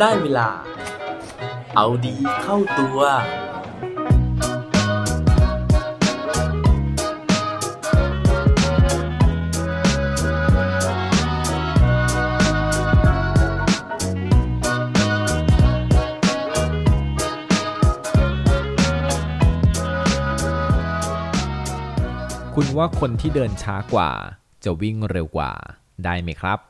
ได้เวลา เอาดีเข้าตัว คุณว่าคนที่เดินช้ากว่า จะวิ่งเร็วกว่าได้ไหมครับ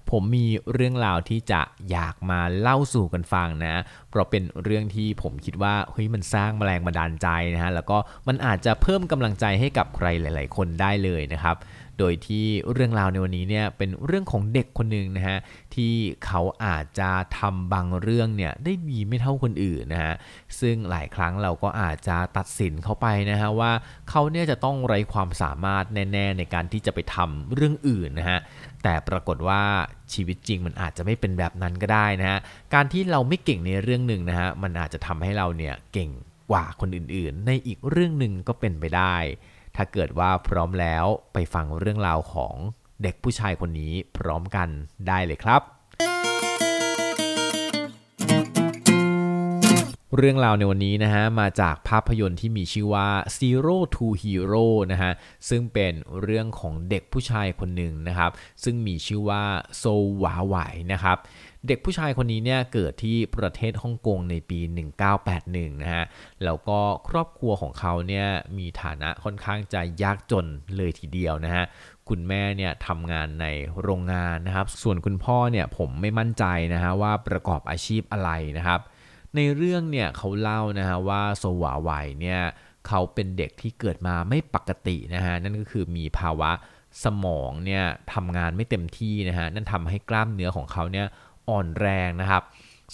ผมมีเรื่องราวที่จะอยากมาเล่าสู่กันฟังนะ เพราะเป็นเรื่องที่ผมคิดว่าเฮ้ยมันสร้างแรงบันดาลใจนะฮะแล้วก็มันอาจจะเพิ่มกำลังใจให้กับใครหลาย ๆ คนได้เลยนะครับ โดยที่เรื่องราวในวันนี้เนี่ยเป็นเรื่องของเด็กคนหนึ่งนะฮะที่เขาอาจจะทำบางเรื่องเนี่ยได้ดีไม่เท่าคนอื่นนะฮะซึ่งหลายครั้งเราก็อาจจะตัดสินเขาไปนะฮะว่าเขาเนี่ยจะต้องไร้ความสามารถแน่ ๆ ในการที่จะไปทำเรื่องอื่นนะฮะ แต่ปรากฏว่าชีวิตจริงมันอาจจะไม่เป็นแบบนั้นก็ได้นะฮะ การที่เราไม่เก่งในเรื่องหนึ่งนะฮะ มันอาจจะทำให้เราเนี่ยเก่งกว่าคนอื่นๆ ในอีกเรื่องหนึ่งก็เป็นไปได้ ถ้าเกิดว่าพร้อมแล้วไปฟังเรื่องราวของเด็กผู้ชายคนนี้พร้อมกันได้เลยครับ เรื่องราวในวันนี้นะฮะมาจากภาพยนตร์ที่มีชื่อว่า Zero to Hero นะฮะซึ่งเป็นเรื่องของเด็กผู้ชายคนหนึ่งนะครับซึ่งมีชื่อว่าโซวาไหวนะครับเด็กผู้ชายคนนี้เนี่ยเกิดที่ประเทศฮ่องกงในปี 1981 นะฮะ แล้วก็ครอบครัวของเขาเนี่ยมีฐานะค่อนข้างจะยากจนเลยทีเดียวนะฮะ คุณแม่เนี่ยทำงานในโรงงานนะครับ ส่วนคุณพ่อเนี่ยผมไม่มั่นใจนะฮะว่าประกอบอาชีพอะไรนะครับ ในเรื่องเนี่ยเขาเล่านะฮะว่าโซวาไวเนี่ยเขาเป็นเด็กที่เกิดมาไม่ปกตินะฮะนั่นก็คือมีภาวะสมองเนี่ยทำงานไม่เต็มที่นะฮะนั่นทำให้กล้ามเนื้อของเขาเนี่ยอ่อนแรงนะครับ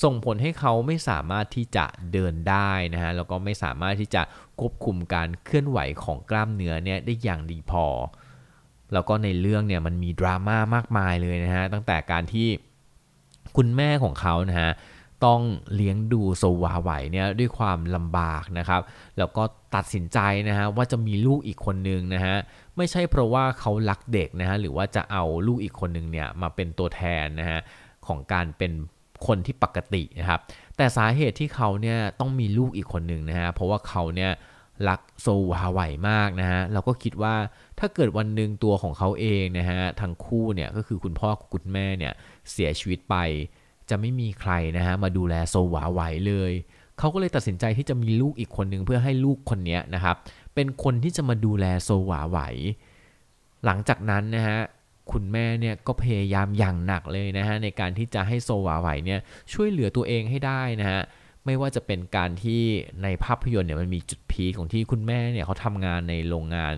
ส่งผลให้เขาไม่สามารถที่จะเดินได้นะฮะแล้วก็ไม่สามารถที่จะควบคุมการเคลื่อนไหวของกล้ามเนื้อเนี่ยได้อย่างดีพอ แล้วก็ในเรื่องเนี่ยมันมีดราม่ามากมายเลยนะฮะตั้งแต่การที่คุณแม่ของเขานะฮะ ต้องเลี้ยงดูโซวาไหวเนี่ยด้วยความลำบากนะครับ แล้วก็ตัดสินใจนะฮะว่าจะมีลูกอีกคนนึงนะฮะไม่ใช่เพราะว่าเขารักเด็กนะฮะหรือว่าจะเอาลูกอีกคนนึงเนี่ยมาเป็นตัวแทนนะฮะของการเป็นคนที่ปกตินะครับ แต่สาเหตุที่เขาเนี่ยต้องมีลูกอีกคนหนึ่งนะฮะเพราะว่าเขาเนี่ยรักโซวาไหวมากนะฮะเราก็คิดว่าถ้าเกิดวันหนึ่งตัวของเขาเองนะฮะทั้งคู่เนี่ยก็คือคุณพ่อคุณแม่เนี่ยเสียชีวิตไป จะไม่มีใครนะฮะมาดูแลโซวาไหวเลย เขาก็เลยตัดสินใจที่จะมีลูกอีกคนหนึ่งเพื่อให้ลูกคนนี้นะครับ เป็นคนที่จะมาดูแลโซวาไหว หลังจากนั้นนะฮะคุณแม่เนี่ยก็พยายามอย่างหนักเลยนะฮะในการที่จะให้โซวาไหวเนี่ยช่วยเหลือตัวเองให้ได้นะฮะไม่ว่าจะเป็นการที่ในภาพยนตร์เนี่ยมันมีจุดพีของที่คุณแม่เนี่ยเขาทำงานในโรงงาน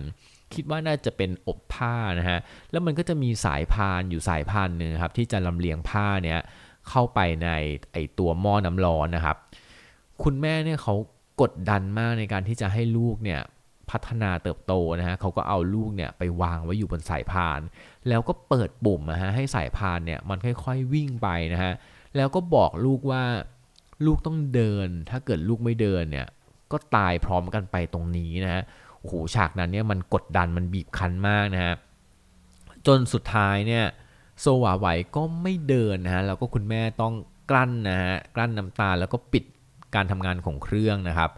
คิดว่าน่าจะเป็นอบผ้านะฮะแล้วมันก็จะมีสายพานอยู่สายพานหนึ่งครับที่จะลำเลียงผ้าเนี่ย เข้าไปในไอตัวหม้อน้ำร้อนนะครับ คุณแม่เนี่ยเขากดดันมากในการที่จะให้ลูกเนี่ยพัฒนาเติบโตนะฮะเขาก็เอาลูกเนี่ยไปวางไว้อยู่บนสายพาน แล้วก็เปิดปุ่มนะฮะให้สายพานเนี่ยมันค่อยๆวิ่งไปนะฮะแล้วก็บอกลูกว่าลูกต้องเดิน ถ้าเกิดลูกไม่เดินเนี่ยก็ตายพร้อมกันไปตรงนี้นะฮะโอ้โหฉากนั้นเนี่ยมันกดดันมันบีบคั้นมากนะฮะจนสุดท้ายเนี่ย โซวาไหวก็ไม่เดินนะฮะแล้วก็คุณแม่ต้องกลั้นนะฮะกลั้นน้ำตาแล้วก็ปิดการทำงานของเครื่องนะครับ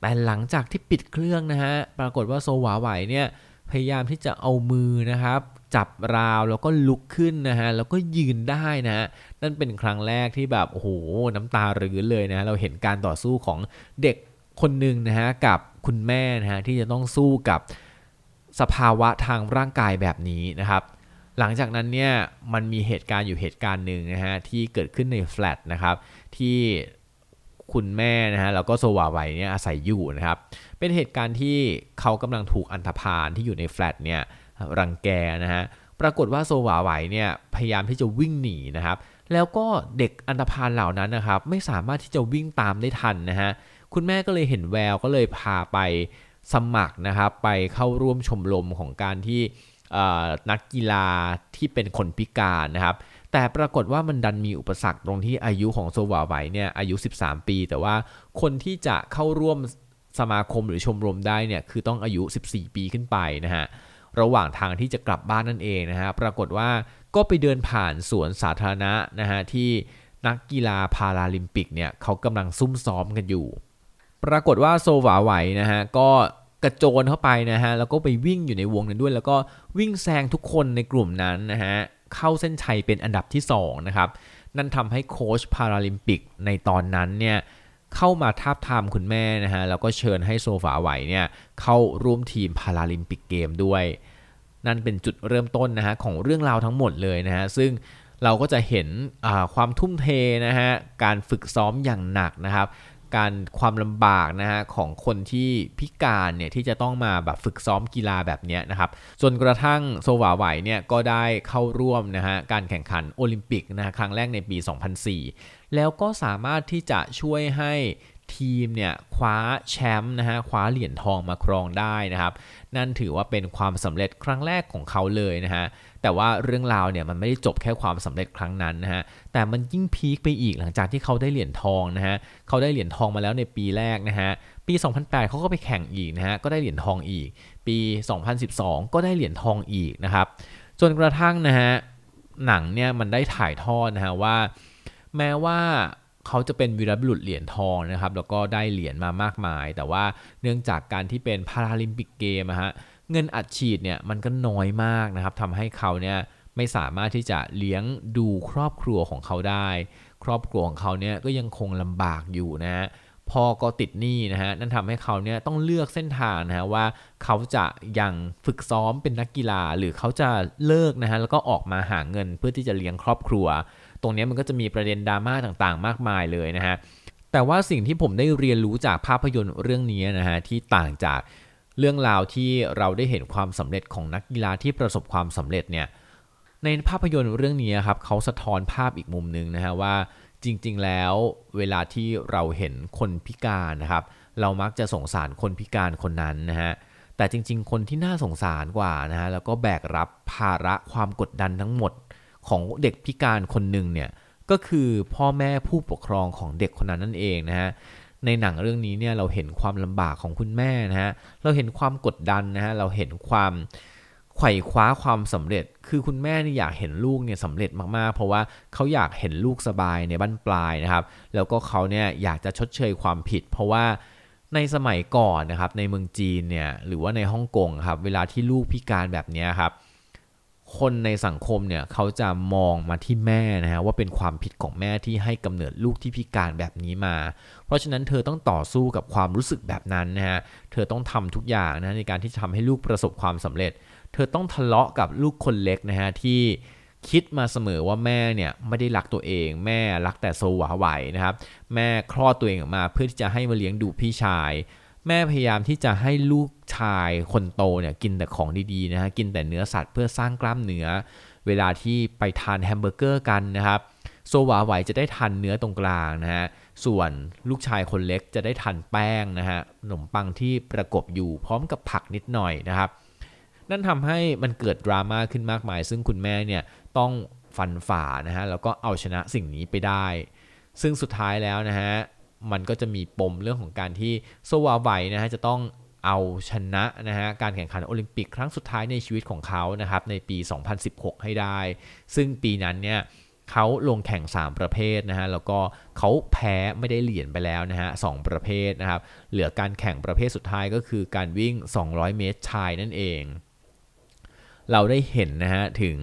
แต่หลังจากที่ปิดเครื่องนะฮะปรากฏว่าโซวาไหวเนี่ยพยายามที่จะเอามือนะครับจับราวแล้วก็ลุกขึ้นนะฮะแล้วก็ยืนได้นะฮะนั่นเป็นครั้งแรกที่แบบโอ้โหน้ำตารื้นเลยนะเราเห็นการต่อสู้ของเด็กคนหนึ่งนะฮะกับคุณแม่นะฮะที่จะต้องสู้กับสภาวะทางร่างกายแบบนี้นะครับ หลังจากนั้นเนี่ยมันมีเหตุการณ์อยู่เหตุการณ์หนึ่งนะฮะที่เกิดขึ้นในแฟลตนะครับที่คุณแม่นะฮะแล้วก็โซวาไวเนี่ยอาศัยอยู่นะครับเป็นเหตุการณ์ที่เขากำลังถูกอันธพาลที่อยู่ในแฟลตเนี่ยรังแกนะฮะปรากฏว่าโซวาไวเนี่ยพยายามที่จะวิ่งหนีนะครับแล้วก็เด็กอันธพาลเหล่านั้นนะครับไม่สามารถที่จะวิ่งตามได้ทันนะฮะคุณแม่ก็เลยเห็นแววก็เลยพาไปสมัครนะครับไปเข้าร่วมชมรมของการที่ นักกีฬาที่เป็นคนพิการนะครับ แต่ปรากฏว่ามันดันมีอุปสรรคตรงที่อายุของโซวาไวเนี่ยอายุ 13 ปี แต่ว่าคนที่จะเข้าร่วมสมาคมหรือชมรมได้เนี่ยคือต้องอายุ 14 ปีขึ้นไปนะฮะระหว่างทางที่จะกลับบ้านนั่นเองนะฮะปรากฏว่าก็ไปเดินผ่านสวนสาธารณะนะฮะที่นักกีฬาพาราลิมปิกเนี่ยเขากำลังซุ่มซ้อมกันอยู่ ปรากฏว่าโซวาไหวนะฮะก็ กระโจนเข้าไปนะฮะแล้วก็ไปวิ่งอยู่ในวงนั้นด้วย แล้วก็วิ่งแซงทุกคนในกลุ่มนั้นนะฮะเข้าเส้นชัยเป็นอันดับที่2นะครับนั่นทำให้โค้ชพาราลิมปิกในตอนนั้นเนี่ยเข้ามาทาบทามคุณแม่นะฮะแล้วก็เชิญให้โซวาไหวเนี่ยเข้าร่วมทีมพาราลิมปิกเกมด้วย นั่นเป็นจุดเริ่มต้นนะฮะของเรื่องราวทั้งหมดเลยนะฮะซึ่งเราก็จะเห็นความทุ่มเทนะฮะการฝึกซ้อมอย่างหนักนะครับ การความลำบากนะฮะของคนที่พิการเนี่ยที่จะต้องมาแบบฝึกซ้อมกีฬาแบบนี้นะครับจนกระทั่งโซวาไหวเนี่ยก็ได้เข้าร่วมนะฮะการแข่งขันโอลิมปิกนะฮะครั้งแรกในปี 2004 แล้วก็สามารถที่จะช่วยให้ ทีมเนี่ยคว้าแชมป์นะฮะคว้าเหรียญทองมาครองได้นะครับ นั่นถือว่าเป็นความสำเร็จครั้งแรกของเขาเลยนะฮะแต่ว่าเรื่องราวเนี่ยมันไม่ได้จบแค่ความสำเร็จครั้งนั้นนะฮะแต่มันยิ่งพีคไปอีกหลังจากที่เขาได้เหรียญทองนะฮะเขาได้เหรียญทองมาแล้วในปีแรกนะฮะปี 2008 เขาก็ไปแข่งอีกนะฮะก็ได้เหรียญทองอีก ปี 2012 ก็ได้เหรียญทองอีกนะครับจนกระทั่งนะฮะหนังเนี่ยมันได้ถ่ายทอดนะฮะว่า แม้ว่า เขาจะเป็นวีรบุรุษเหรียญทองนะครับ แล้วก็ได้เหรียญมามากมาย แต่ว่าเนื่องจากการที่เป็นพาราลิมปิกเกมฮะเงินอัดฉีดเนี่ยมันก็น้อยมากนะครับทำให้เขาเนี่ยไม่สามารถที่จะเลี้ยงดูครอบครัวของเขาได้ ครอบครัวของเขาเนี่ยก็ยังคงลำบากอยู่นะฮะ พ่อก็ติดหนี้นะฮะนั่นทำให้เขาเนี่ยต้องเลือกเส้นทางนะฮะว่าเขาจะยังฝึกซ้อมเป็นนักกีฬา หรือเขาจะเลิกนะฮะแล้วก็ออกมาหาเงินเพื่อที่จะเลี้ยงครอบครัว ตรงนี้มันก็จะมีประเด็นดราม่าต่างๆ มากมายเลยนะฮะแต่ว่าสิ่งที่ผมได้เรียนรู้จากภาพยนตร์เรื่องนี้นะฮะที่ต่างจากเรื่องราวที่เราได้เห็นความสำเร็จของนักกีฬาที่ประสบความสำเร็จเนี่ยในภาพยนตร์เรื่องนี้ครับเขาสะท้อนภาพอีกมุมหนึ่งนะฮะว่า จริงๆ แล้วเวลาที่เราเห็นคนพิการนะครับ เรามักจะสงสารคนพิการคนนั้นนะฮะแต่จริง ๆ คนที่น่าสงสารกว่านะฮะแล้วก็แบกรับภาระความกดดันทั้งหมดของเด็กพิการคนหนึ่งเนี่ยก็คือพ่อแม่ผู้ปกครองของเด็กคนนั้นนั่นเองนะฮะในหนังเรื่องนี้เนี่ยเราเห็นความลำบากของคุณแม่นะฮะเราเห็นความกดดันนะฮะเราเห็นความ ไขว่คว้าความสำเร็จ คือคุณแม่นี่อยากเห็นลูกเนี่ยสำเร็จมากๆ เพราะว่าเขาอยากเห็นลูกสบายในบั้นปลายนะครับ แล้วก็เขาเนี่ยอยากจะชดเชยความผิด เพราะว่าในสมัยก่อนนะครับในเมืองจีนเนี่ยหรือว่าในฮ่องกงครับเวลาที่ลูกพิการแบบนี้ครับคนในสังคมเนี่ยเขาจะมองมาที่แม่นะฮะว่าเป็นความผิดของแม่ที่ให้กำเนิดลูกที่พิการแบบนี้มา เพราะฉะนั้นเธอต้องต่อสู้กับความรู้สึกแบบนั้นนะฮะเธอต้องทำทุกอย่างนะในการที่จะทำให้ลูกประสบความสำเร็จ เธอต้องทะเลาะกับลูกคนเล็กนะฮะที่คิดมาเสมอว่าแม่เนี่ยไม่ได้รักตัวเอง แม่รักแต่โซวาไหวนะครับแม่คลอดตัวเองออกมาเพื่อที่จะให้มาเลี้ยงดูพี่ชาย แม่พยายามที่จะให้ลูกชายคนโตเนี่ยกินแต่ของดีๆนะฮะกินแต่เนื้อสัตว์เพื่อสร้างกล้ามเนื้อ เวลาที่ไปทานแฮมเบอร์เกอร์กันนะครับโซวาไหวจะได้ทานเนื้อตรงกลางนะฮะส่วนลูกชายคนเล็กจะได้ทานแป้งนะฮะขนมปังที่ประกบอยู่พร้อมกับผักนิดหน่อยนะครับ นั่นทำให้มันเกิดดราม่าขึ้นมากมาย ซึ่งคุณแม่เนี่ยต้องฟันฝ่านะฮะแล้วก็เอาชนะสิ่งนี้ไปได้ ซึ่งสุดท้ายแล้วนะฮะมันก็จะมีปมเรื่องของการที่โซวาไวนะฮะจะต้องเอาชนะนะฮะการแข่งขันโอลิมปิกครั้งสุดท้ายในชีวิตของเขานะครับในปี 2016 ให้ได้ ซึ่งปีนั้นเนี่ยเขาลงแข่ง 3 ประเภทนะฮะแล้วก็เขาแพ้ไม่ได้เหรียญไปแล้วนะฮะสประเภทนะครับเหลือการแข่งประเภทสุดท้ายก็คือการวิ่ง 200 เมตรชายนั่นเอง เราได้เห็นนะฮะถึง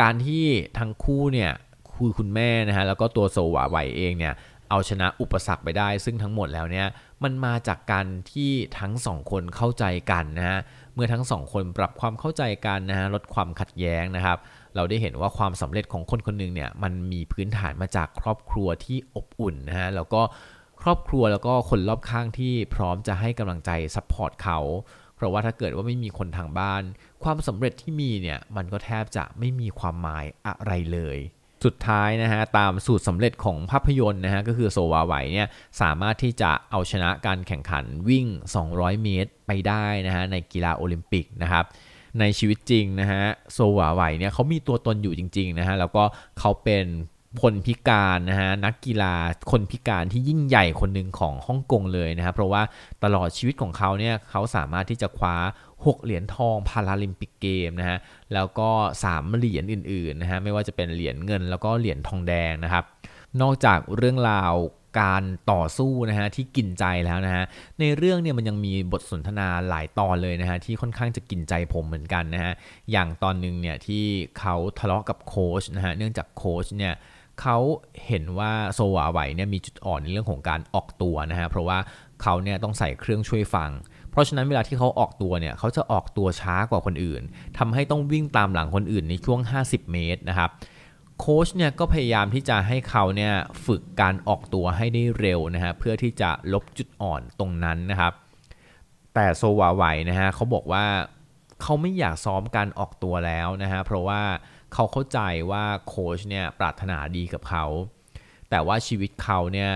การที่ทั้งคู่เนี่ยคุยคุณแม่นะฮะแล้วก็ตัวโซวาไหวเองเนี่ยเอาชนะอุปสรรคไปได้ ซึ่งทั้งหมดแล้วเนี่ยมันมาจากการที่ทั้งสองคนเข้าใจกันนะฮะเมื่อทั้งสองคนปรับความเข้าใจกันนะฮะลดความขัดแย้งนะครับเราได้เห็นว่าความสำเร็จของคนคนหนึ่งเนี่ยมันมีพื้นฐานมาจากครอบครัวที่อบอุ่นนะฮะแล้วก็ครอบครัวแล้วก็คนรอบข้างที่พร้อมจะให้กำลังใจ support เขา เพราะว่าถ้าเกิดว่าไม่มีคนทางบ้าน ความสำเร็จที่มีเนี่ยมันก็แทบจะไม่มีความหมายอะไรเลย สุดท้ายนะฮะตามสูตรสำเร็จของภาพยนตร์นะฮะก็คือโซวาไวเนี่ยสามารถที่จะเอาชนะการแข่งขันวิ่ง 200 เมตรไปได้นะฮะในกีฬาโอลิมปิกนะครับในชีวิตจริงนะฮะโซวาไหวเนี่ยเขามีตัวตนอยู่จริงๆนะฮะแล้วก็เขาเป็น คนพิการนะฮะนักกีฬาคนพิการที่ยิ่งใหญ่คนหนึ่งของฮ่องกงเลยนะครับเพราะว่าตลอดชีวิตของเขาเนี่ยเขาสามารถที่จะคว้า 6 เหรียญทองพาราลิมปิกเกมนะฮะแล้วก็ 3 เหรียญอื่นๆนะฮะไม่ว่าจะเป็นเหรียญเงินแล้วก็เหรียญทองแดงนะครับ นอกจากเรื่องราวการต่อสู้นะฮะที่กินใจแล้วนะฮะในเรื่องเนี่ยมันยังมีบทสนทนาหลายตอนเลยนะฮะที่ค่อนข้างจะกินใจผมเหมือนกันนะฮะอย่างตอนหนึ่งเนี่ยที่เขาทะเลาะกับโค้ชนะฮะเนื่องจากโค้ชเนี่ย เขาเห็นว่าโซวาไหวเนี่ยมีจุดอ่อนในเรื่องของการออกตัวนะฮะเพราะว่าเขาเนี่ยต้องใส่เครื่องช่วยฟัง เพราะฉะนั้นเวลาที่เขาออกตัวเนี่ยเขาจะออกตัวช้ากว่าคนอื่นทำให้ต้องวิ่งตามหลังคนอื่นในช่วง 50 เมตรนะครับโค้ชเนี่ยก็พยายามที่จะให้เขาเนี่ยฝึกการออกตัวให้ได้เร็วนะฮะเพื่อที่จะลบจุดอ่อนตรงนั้นนะครับ แต่โซวาไหวนะฮะเขาบอกว่าเขาไม่อยากซ้อมการออกตัวแล้วนะฮะเพราะว่า เขาเข้าใจว่าโค้ชเนี่ยปรารถนาดีกับเขา แต่ว่าชีวิตเขาเนี่ย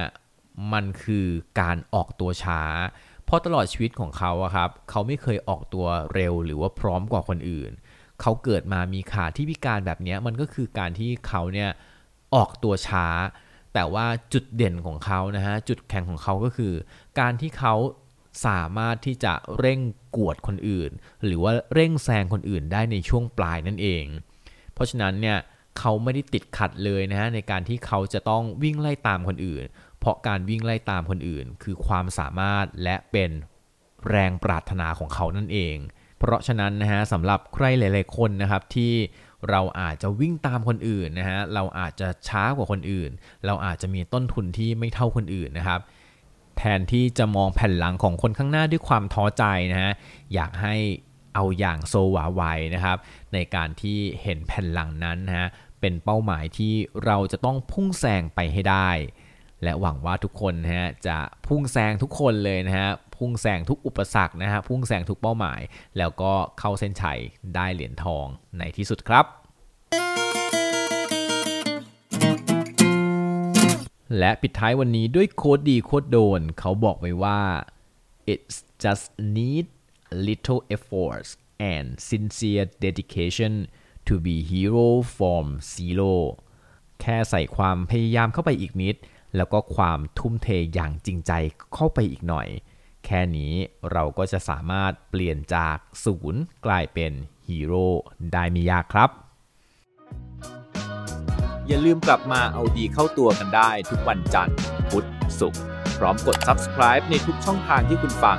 มันคือการออกตัวช้า เพราะตลอดชีวิตของเขาอะครับ เขาไม่เคยออกตัวเร็วหรือว่าพร้อมกว่าคนอื่น เขาเกิดมามีขาที่พิการแบบนี้มันก็คือการที่เขาเนี่ยออกตัวช้า แต่ว่าจุดเด่นของเขานะฮะจุดแข็งของเขาก็คือ การที่เขาสามารถที่จะเร่งกวดคนอื่น หรือว่าเร่งแซงคนอื่นได้ในช่วงปลายนั่นเอง ราะฉะนั้นเนี่ยเขาไม่ได้ติดขัดเลยนะฮะในการที่เขาจะต้องวิ่งไล่ตามคนอื่น เพราะการวิ่งไล่ตามคนอื่น คือความสามารถและเป็นแรงปรารถนาของเขานั่นเอง เพราะฉะนั้นนะฮะสำหรับใครหลาย ๆ คนนะครับที่เราอาจจะวิ่งตามคนอื่นนะฮะเราอาจจะช้ากว่าคนอื่น เราอาจจะมีต้นทุนที่ไม่เท่าคนอื่นนะครับแทนที่จะมองแผ่นหลังของคนข้างหน้าด้วยความท้อใจนะฮะอยากให้ เอาอย่างโซวาไวนะครับ ในการที่เห็นแผ่นหลังนั้นนะฮะเป็นเป้าหมายที่เราจะต้องพุ่งแซงไปให้ได้ และหวังว่าทุกคนนะฮะจะพุ่งแซงทุกคนเลยนะฮะพุ่งแซงทุกอุปสรรคนะฮะพุ่งแซงทุกเป้าหมาย แล้วก็เข้าเส้นชัยได้เหรียญทองในที่สุดครับ และปิดท้ายวันนี้ด้วยโค้ดดีโค้ดโดน เขาบอกไว้ว่า it's just need little efforts and sincere dedication to be hero from zero แค่ใส่ความพยายามเข้าไปอีกนิด แล้วก็ความทุ่มเทอย่างจริงใจเข้าไปอีกหน่อย แค่นี้เราก็จะสามารถเปลี่ยนจากศูนย์กลายเป็นฮีโร่ได้ไม่ยากครับ อย่าลืมกลับมาเอาดีเข้าตัวกันได้ทุกวันจันทร์ พุธ ศุกร์พร้อมกด subscribe ในทุกช่องทางที่คุณฟัง